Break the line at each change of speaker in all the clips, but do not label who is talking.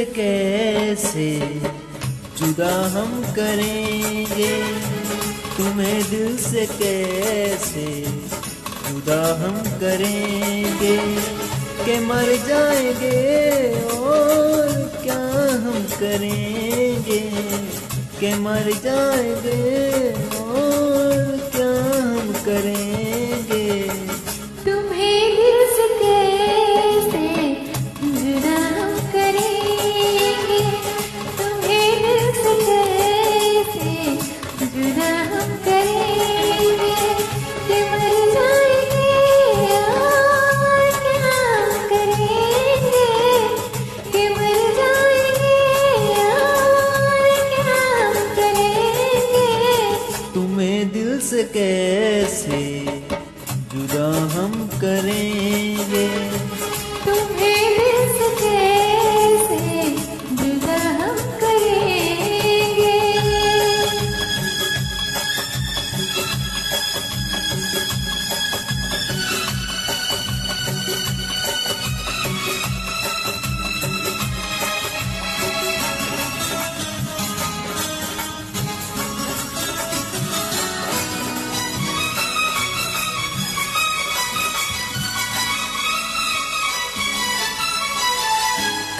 से कैसे जुदा हम करेंगे? तुम्हें दिल से कैसे जुदा हम करेंगे? के मर जाएँगे और क्या हम करेंगे? के मर जाएँगे
दिल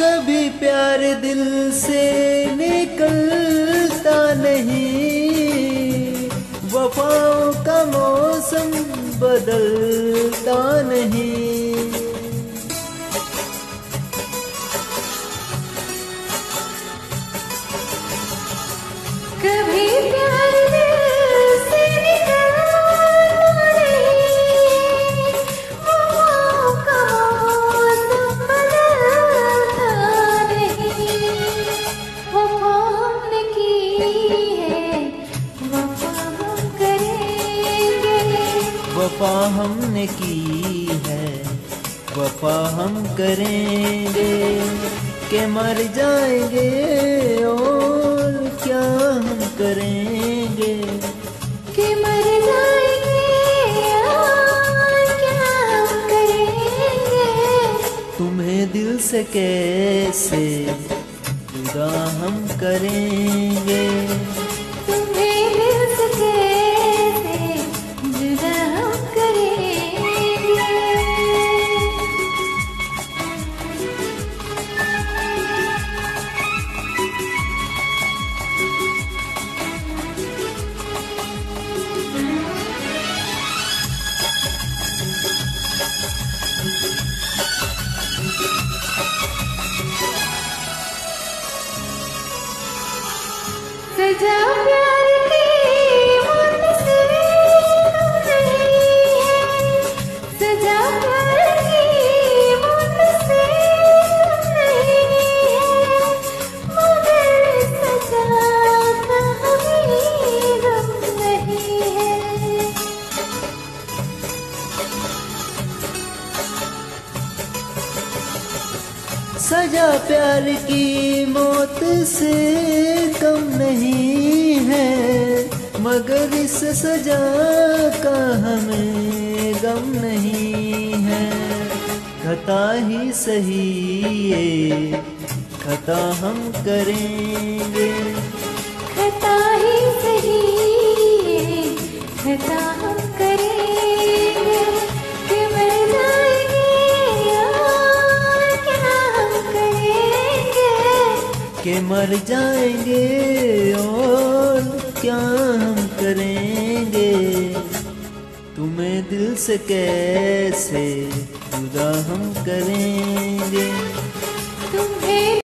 कभी प्यार दिल से निकलता नहीं। वफाओं का मौसम बदलता नहीं।
हमने की है। वफा हम करेंगे
के मर जाएँगे और क्या हम करेंगे?
कि मर जाएँगे और क्या हम करेंगे?
तुम्हें दिल से कैसे जुदा हम करेंगे?
सजा प्यार की सजा प्यार की मौत से कम नहीं है, मगर
इस सजा का हमें गम नहीं है। खता ही सही ये, खता हम करेंगे।
खता ही सही ये, खता हम
के मर जाएँगे और क्या हम करेंगे? तुम्हें दिल से कैसे जुदा हम करेंगे?
तुम्हें